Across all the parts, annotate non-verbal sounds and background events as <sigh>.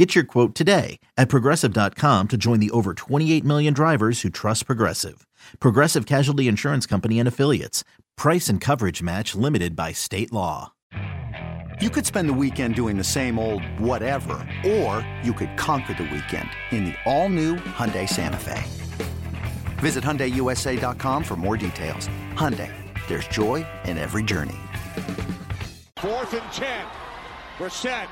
Get your quote today at progressive.com to join the over 28 million drivers who trust Progressive. Progressive Casualty Insurance Company and Affiliates. Price and coverage match limited by state law. You could spend the weekend doing the same old whatever, or you could conquer the weekend in the all-new Hyundai Santa Fe. Visit HyundaiUSA.com for more details. Hyundai, there's joy in every journey. Fourth and ten. Brissett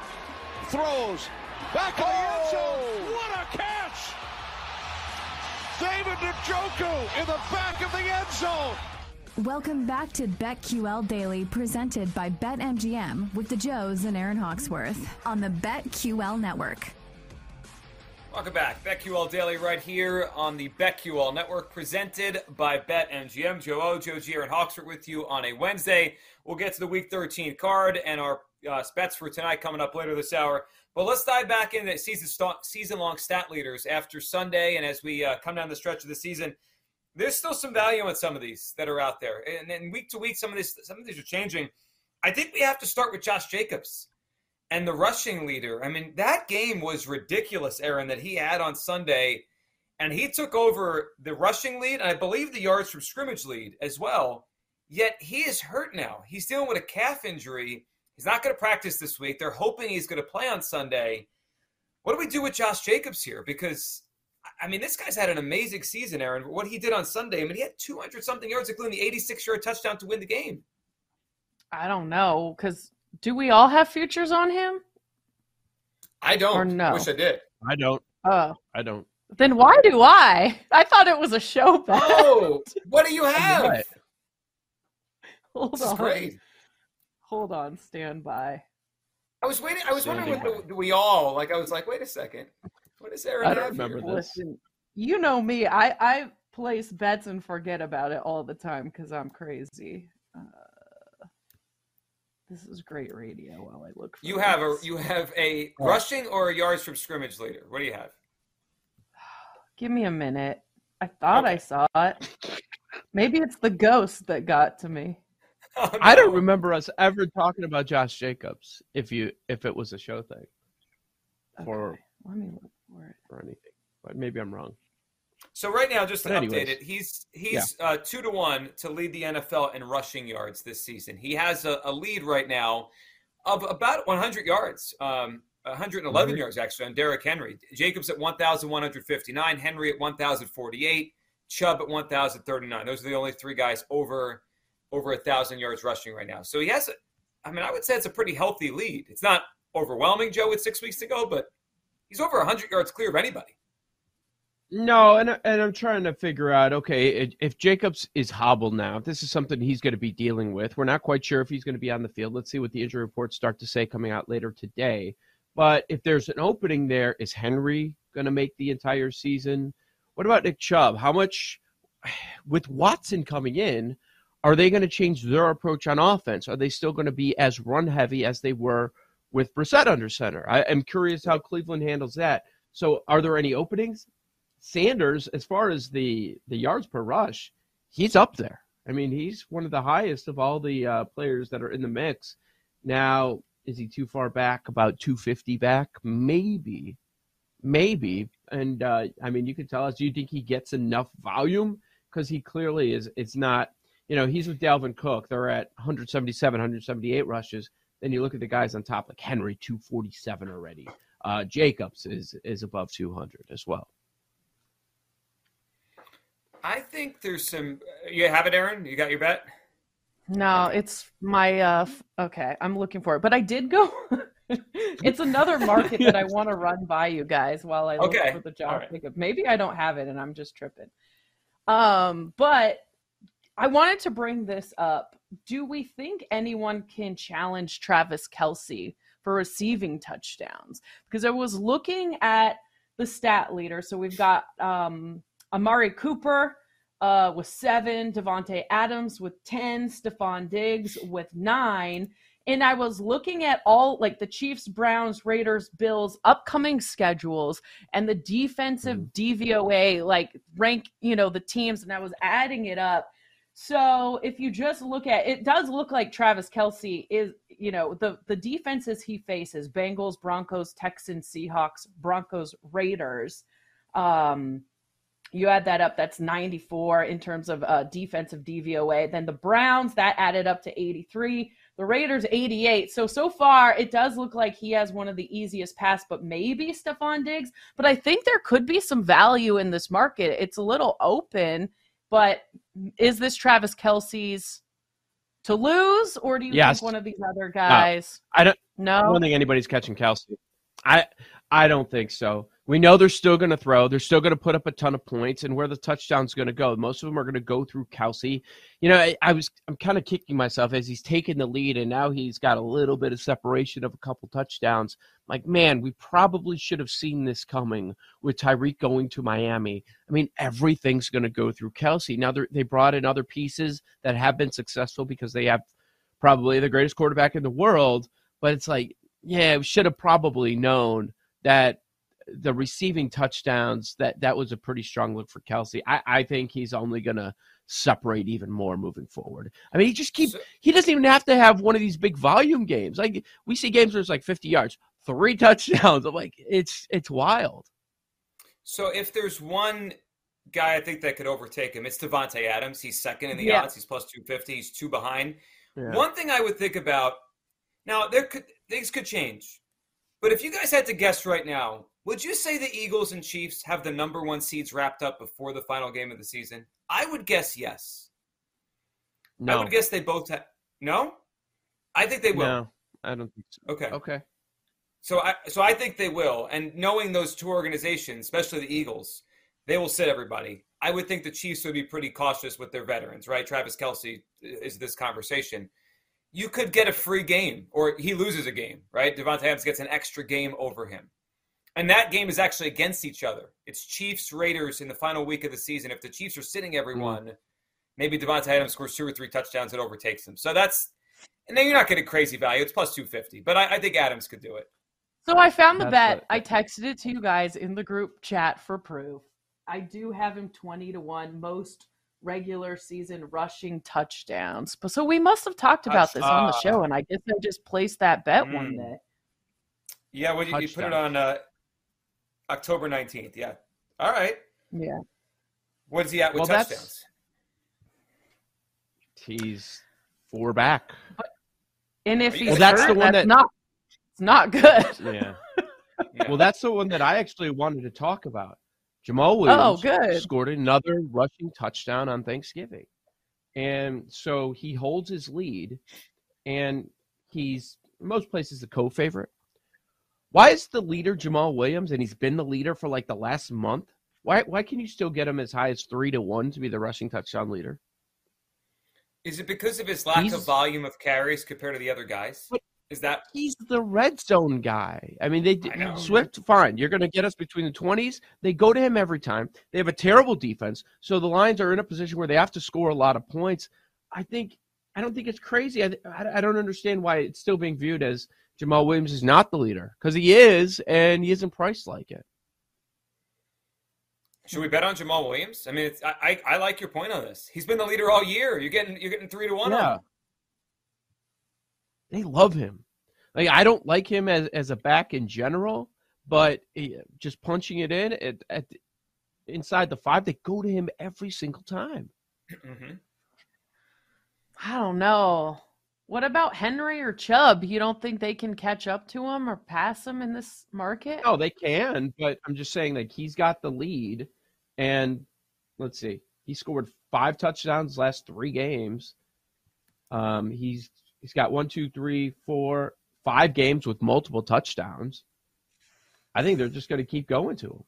throws back of the end zone. What a catch! David Njoku in the back of the end zone. Welcome back to BetQL Daily, presented by BetMGM with the Joes and Aaron Hawksworth on the BetQL Network. Welcome back. BetQL Daily right here on the BetQL Network, presented by BetMGM. Joe O, Joe G, Aaron Hawksworth with you on a Wednesday. We'll get to the Week 13 card and our uh, bets for tonight coming up later this hour. But let's dive back into season st- season long stat leaders after Sunday, and as we uh, come down the stretch of the season, there's still some value in some of these that are out there, and then week to week, some of these some of these are changing. I think we have to start with Josh Jacobs and the rushing leader. I mean, that game was ridiculous, Aaron, that he had on Sunday, and he took over the rushing lead, and I believe the yards from scrimmage lead as well. Yet he is hurt now. He's dealing with a calf injury He's not going to practice this week. They're hoping he's going to play on Sunday. What do we do with Josh Jacobs here? Because I mean, this guy's had an amazing season, Aaron. What he did on Sunday, I mean, he had 200 something yards, including the 86 yard touchdown to win the game. I don't know, because do we all have futures on him? I don't. Or no? Wish I did. I don't. Oh, I don't. then why do I? <laughs> I thought it was a show bet. Oh, what do you have? Hold This on. great. Hold on, stand by. I was waiting. I was wondering Standing what the, we all like. I was like, wait a second. what is does Aaron I don't remember here? this. Listen, you know me. I I place bets and forget about it all the time because I'm crazy. Uh, this is great radio. While I look, for You have a you have a Oh. rushing or a yards from scrimmage leader. What do you have? <sighs> Give me a minute. I thought I saw it. Maybe it's the ghost that got to me. Oh, I don't remember us ever talking about Josh Jacobs. If you if it was a show thing or let me look for it. or anything, but maybe I'm wrong. So right now, just to But update it, he's he's uh, two to one to lead the NFL in rushing yards this season. He has a, a lead right now of about 100 yards, um, 111 Mhm. yards actually on Derrick Henry. Jacobs at 1,159, Henry at 1,048, Chubb at 1,039. Those are the only three guys over over a thousand yards rushing right now. So he has, a, I mean, I would say it's a pretty healthy lead. It's not overwhelming, Joe, with six weeks to go, but he's over a 100 yards clear of anybody. No, and and I'm trying to figure out. Okay, if Jacobs is hobbled now, if this is something he's going to be dealing with, we're not quite sure if he's going to be on the field. Let's see what the injury reports start to say coming out later today. But if there's an opening there, is Henry going to make the entire season? What about Nick Chubb? How much <sighs> with Watson coming in? Are they going to change their approach on offense? Are they still going to be as run heavy as they were with Brissett under center? I am curious how Cleveland handles that. So, are there any openings? Sanders, as far as the the yards per rush, he's up there. I mean, he's one of the highest of all the uh, players that are in the mix. Now, is he too far back? About 250 back? Maybe, maybe. And uh, I mean, you can tell us. Do you think he gets enough volume? Because he clearly is. It's not. You know, he's with Dalvin Cook. They're at 177, 178 rushes. Then you look at the guys on top, like Henry, 247 already. Uh, Jacobs is is above 200 as well. I think there's some. You have it, Aaron. You got your bet. No, it's my uh okay, I'm looking for it. But I did go <laughs> It's another <laughs> market that I want to run by you guys while I look Okay, for the job right. pickup. Maybe I don't have it and I'm just tripping. Um, but I wanted to bring this up. Do we think anyone can challenge Travis Kelce for receiving touchdowns? Because I was looking at the stat leader. So we've got um, Amari Cooper, uh, with seven, Davante Adams with 10, Stefon Diggs with nine. And I was looking at all like the Chiefs, Browns, Raiders, Bills upcoming schedules and the defensive mm. DVOA, like rank, you know, the teams, and I was adding it up. So if you just look at it, does look like Travis Kelce is, you know, the the defenses he faces: Bengals, Broncos, Texans, Seahawks, Broncos, Raiders. Um, you add that up, that's 94 in terms of uh, defensive DVOA. Then the Browns, that added up to 83. The Raiders, 88. So, so far, it does look like he has one of the easiest pass, but maybe Stefon Diggs. But I think there could be some value in this market. It's a little open, but is this Travis Kelce's to lose, or do you yes. think one of these other uh, guys? I don't. No, I don't think anybody's catching Kelce. I I don't think so. We know they're still going to throw. They're still going to put up a ton of points, and where the touchdown's going to go, most of them are going to go through Kelce. You know, I, I was I'm kind of kicking myself as he's taken the lead, and now he's got a little bit of separation of a couple touchdowns. Like, man, we probably should have seen this coming with Tyreek going to Miami. I mean, everything's going to go through Kelce. Now they brought in other pieces that have been successful because they have probably the greatest quarterback in the world, but it's like, yeah, we should have probably known that the receiving touchdowns that that was a pretty strong look for Kelce. I, I think he's only going to separate even more moving forward. I mean, he just keeps he doesn't even have to have one of these big volume games. Like we see games where it's like 50 yards, three <laughs> touchdowns. I'm like, it's it's wild. So if there's one guy I think that could overtake him, it's Davante Adams. He's second in the yeah. odds. He's plus 250. He's two behind. Yeah. One thing I would think about now, there could things could change. But if you guys had to guess right now, would you say the Eagles and Chiefs have the number one seeds wrapped up before the final game of the season? I would guess yes. No. I would guess they both have. No, I think they will. No, I don't think so. Okay. Okay. So I so I think they will, and knowing those two organizations, especially the Eagles, they will sit everybody. I would think the Chiefs would be pretty cautious with their veterans, right? Travis Kelce uh, is this conversation. You could get a free game, or he loses a game, right? Davante Adams gets an extra game over him. And that game is actually against each other. It's Chiefs Raiders in the final week of the season. If the Chiefs are sitting everyone, mm. maybe Davante Adams scores two or three touchdowns and overtakes them. So that's and then you're not getting crazy value. It's plus two fifty, but I, I, think Adams could do it. So I found the that's bet. I texted it to you guys in the group chat for proof. I do have him twenty to one most regular season rushing touchdowns. But so we must have talked about this on the show, and I guess I just placed that bet mm. one day. Yeah, well, you, you put it on uh, October 19th. Yeah. All right. Yeah. What is he at with well, touchdowns? He's four back. But, and if he's well, that's hurt, the one that's that not it's not good. Yeah. yeah. <laughs> Well, that's the one that I actually wanted to talk about. Jamaal oh, oh, Williams oh, good. scored another rushing touchdown on Thanksgiving. And so he holds his lead and he's most places the co-favorite. Why is the leader Jamaal Williams and he's been the leader for like the last month? Why why can you still get him as high as three to one to be the rushing touchdown leader? Is it because of his lack he's, of volume of carries compared to the other guys? Is that he's the red zone guy? I mean, they I Swift fine. You're going to get us between the twenties. They go to him every time. They have a terrible defense, so the Lions are in a position where they have to score a lot of points. I think I don't think it's crazy. I, I, I don't understand why it's still being viewed as Jamaal Williams is not the leader because he is, and he isn't priced like it. Should we bet on Jamaal Williams? I mean, I, I, I like your point on this. He's been the leader all year. You're getting you're getting three to one. Yeah. They love him. Like I don't like him as as a back in general, but just punching it in at, at inside the five, they go to him every single time. Mm-hmm. I don't know. What about Henry or Chubb? You don't think they can catch up to him or pass him in this market? No, they can, but I'm just saying like he's got the lead and let's see. He scored five touchdowns last three games. Um, he's he's got one, two, three, four, five games with multiple touchdowns. I think they're just going to keep going to him.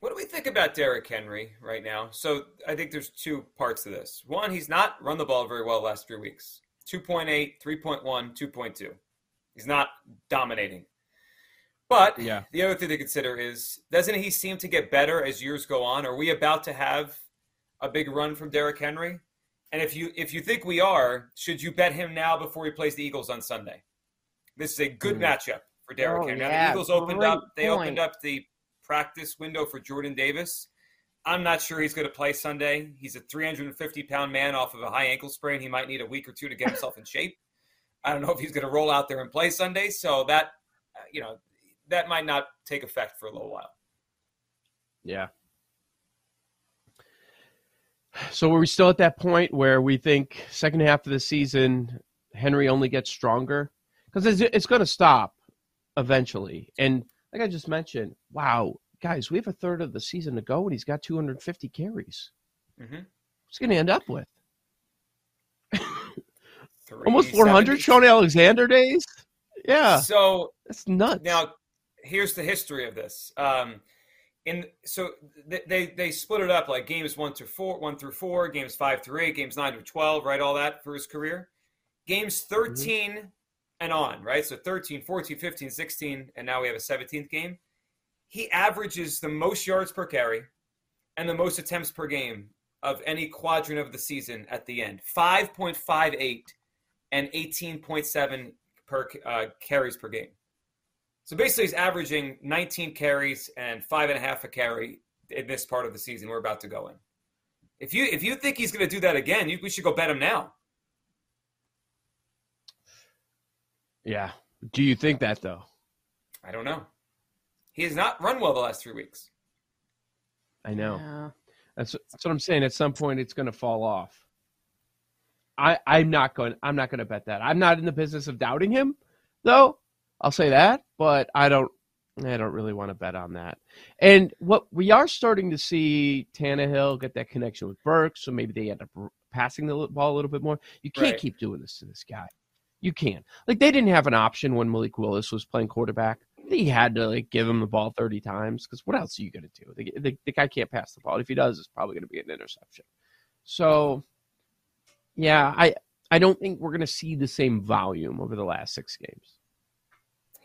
What do we think about Derrick Henry right now? So I think there's two parts to this. One, he's not run the ball very well the last three weeks 2.8, 3.1, 2.2. He's not dominating. But Yeah. the other thing to consider is doesn't he seem to get better as years go on? Are we about to have a big run from Derrick Henry? And if you if you think we are, should you bet him now before he plays the Eagles on Sunday? This is a good Hmm. matchup for Derrick Oh, Henry. Now, yeah, the Eagles opened great up they point. opened up the practice window for Jordan Davis. I'm not sure he's going to play Sunday. He's a 350 pound man off of a high ankle sprain. He might need a week or two to get himself in <laughs> shape. I don't know if he's going to roll out there and play Sunday. So that, uh, you know, that might not take effect for a little while. Yeah. So are we still at that point where we think second half of the season Henry only gets stronger? Because it's, it's going to stop eventually. And like I just mentioned, wow, guys, we have a third of the season to go, and he's got 250 carries. Mhm. What's he going to end up with? Almost 400 370. Shaun Alexander days? Yeah, So that's nuts. Now, here's the history of this. Um, in so th- they they split it up like games one through four, one through four, games five through eight, games nine through twelve, right? All that for his career. Games 13 and on, right? So 13, 14, 15, 16, and now we have a 17th game. He averages the most yards per carry and the most attempts per game of any quadrant of the season at the end. 5.58 and 18.7 per uh, carries per game. So basically, he's averaging 19 carries and five and a half a carry in this part of the season we're about to go in. If you if you think he's going to do that again, you, we should go bet him now. yeah. Do you think that, though? I don't know. He has not run well the last three weeks. I know. Yeah. That's that's what I'm saying. At some point, it's going to fall off. I I'm not going. I'm not going to bet that. I'm not in the business of doubting him, though. I'll say that, but I don't. I don't really want to bet on that. And what we are starting to see Tannehill get that connection with Burke, so maybe they end up passing the ball a little bit more. You can't Right. keep doing this to this guy. You can't. Like they didn't have an option when Malik Willis was playing quarterback. He had to like give him the ball 30 times because what else are you going to do? The, the, the guy can't pass the ball. If he does, it's probably going to be an interception. So, yeah, I I don't think we're going to see the same volume over the last six games.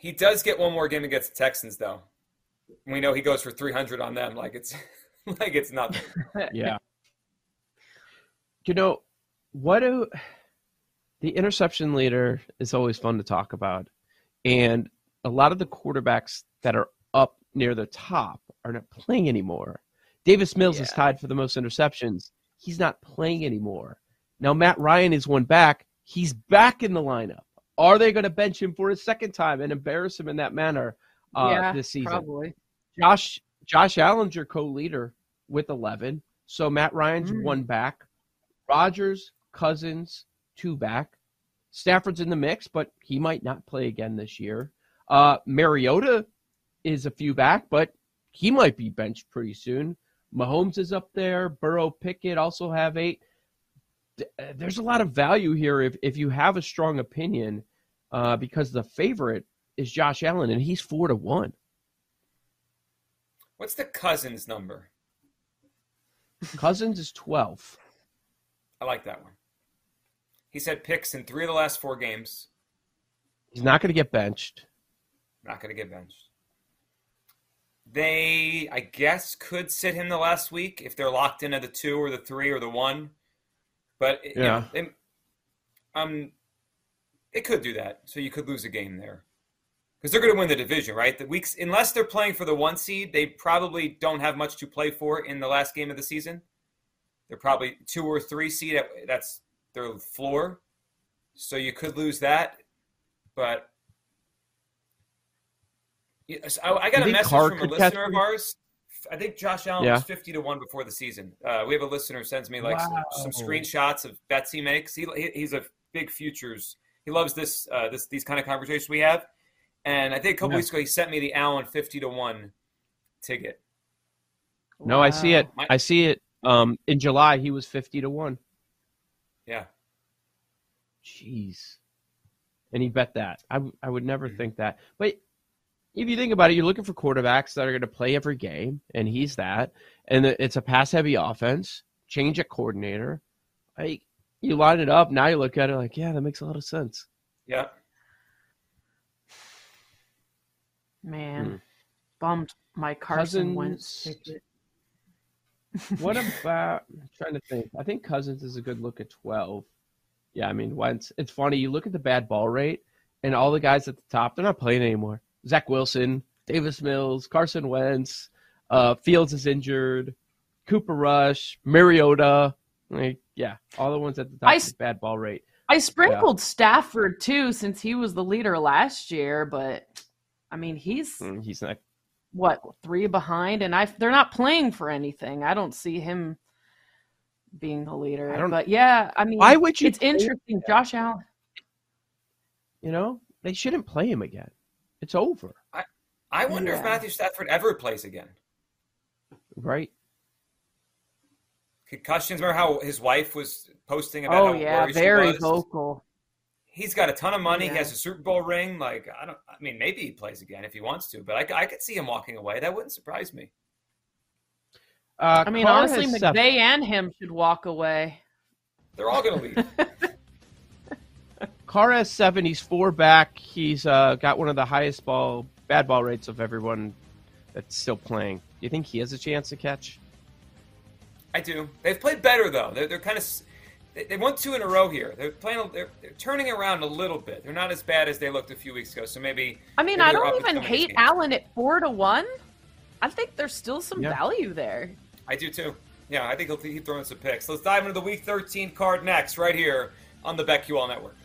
He does get one more game against the Texans, though. We know he goes for 300 on them, like it's <laughs> like it's nothing. <laughs> Yeah. you know, what do the interception leader is always fun to talk about. And a lot of the quarterbacks that are up near the top are not playing anymore. Davis Mills is tied for the most interceptions. He's not playing anymore. Now Matt Ryan is one back. He's back in the lineup. Are they going to bench him for a second time and embarrass him in that manner uh, yeah, this season? probably. Josh Josh Allen's your co-leader with 11. So Matt Ryan's Mm. one back. Rodgers, Cousins, two back. Stafford's in the mix, but he might not play again this year. Uh, Mariota is a few back, but he might be benched pretty soon. Mahomes is up there. Burrow, Pickett also have eight. Uh, There's a lot of value here if, if you have a strong opinion, uh, because the favorite is Josh Allen, and he's four to one. What's the Cousins number? Cousins is 12. I like that one. He's had picks in three of the last four games. He's not going to get benched. Not going to get benched. They, I guess, could sit him the last week if they're locked in at the two or the three or the one. But you know, Yeah. they- um, it could do that. So you could lose a game there because they're going to win the division, right? The weeks, unless they're playing for the one seed, they probably don't have much to play for in the last game of the season. They're probably two or three seed. That's their floor. So you could lose that, but Yes, I, I got a message from a listener of ours. I think Josh Allen Yeah. was fifty to one before the season. Uh, we have a listener who sends me like some, some screenshots of bets he makes. He, he he's a big futures. He loves this uh, this these kind of conversations we have. And I think a couple Yeah. weeks ago he sent me the Allen fifty to one ticket. No, I see it. My- I see it. Um, in July, he was 50 to 1. Yeah, Jeez. And he bet that. I, w- I would never Mhm. think that. But if you think about it, you're looking for quarterbacks that are going to play every game, and he's that. And it's a pass heavy offense, change a coordinator. Like, you line it up. Now you look at it like, yeah, that makes a lot of sense. yeah. Man, Hmm. bummed my Carson Cousins- Wentz. <laughs> What about? I'm trying to think. I think Cousins is a good look at twelve. Yeah, I mean, Wentz. It's funny. You look at the bad ball rate, and all the guys at the top, they're not playing anymore. Zach Wilson, Davis Mills, Carson Wentz, uh, Fields is injured, Cooper Rush, Mariota. Like, yeah, all the ones at the top. I with s- bad ball rate. I sprinkled Stafford too, since he was the leader last year. But I mean, he's Mm, He's not. what three behind, and I they're not playing for anything. I don't see him being the leader. I don't- But yeah, I mean, Why would you? it's him? interesting. Josh Allen. You know, they shouldn't play him again. It's over, I I wonder if Matthew Stafford ever plays again. right? Concussions. Remember how his wife was posting about Oh how yeah, worried she very was? vocal. He's got a ton of money. He has a Super Bowl ring. Like I don't. I mean, maybe he plays again if he wants to. But I, I could see him walking away. That wouldn't surprise me. Uh, I mean, Carr honestly, has McVay seven. and him should walk away. They're all going to leave. <laughs> Carr has seven. He's four back. He's uh, got one of the highest ball bad ball rates of everyone that's still playing. Do you think he has a chance to catch? I do. They've played better though. They're, they're kind of. They, they won two in a row here. They're playing. They're, they're turning around a little bit. They're not as bad as they looked a few weeks ago. So maybe. I mean, maybe I don't even hate game. Allen at four to one. I think there's still some Yeah. value there. I do too. Yeah, I think he'll keep throwing some picks. Let's dive into the Week 13 card next, right here on the BetQL Network.